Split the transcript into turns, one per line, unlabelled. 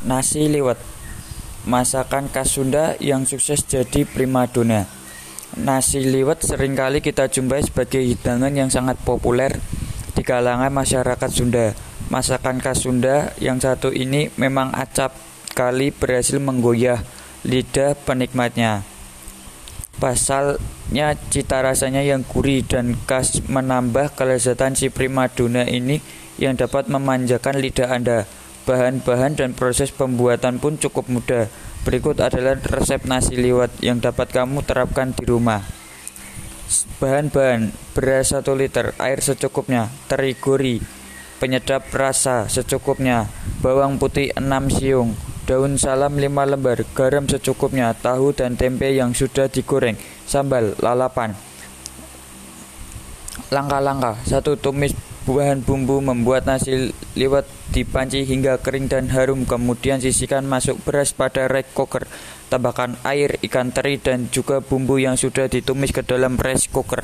Nasi liwet. Masakan khas Sunda yang sukses jadi primadona. Nasi liwet sering kali kita jumpai sebagai hidangan yang sangat populer di kalangan masyarakat Sunda. Masakan khas Sunda yang satu ini memang acap kali berhasil menggoyah lidah penikmatnya. Pasalnya cita rasanya yang gurih dan khas menambah kelezatan si primadona ini yang dapat memanjakan lidah Anda Bahan-bahan dan proses pembuatan pun cukup mudah. Berikut adalah resep nasi liwet yang dapat kamu terapkan di rumah. Bahan-bahan: beras 1 liter, air secukupnya, terigu penyedap rasa secukupnya, bawang putih 6 siung, daun salam 5 lembar, garam secukupnya, tahu dan tempe yang sudah digoreng, sambal, lalapan. Langkah-langkah: 1. Tumis Bahan bumbu membuat nasi liwet dipanci hingga kering dan harum. Kemudian sisihkan masuk beras pada rice cooker. Tambahkan air, ikan teri, dan juga bumbu yang sudah ditumis ke dalam rice cooker.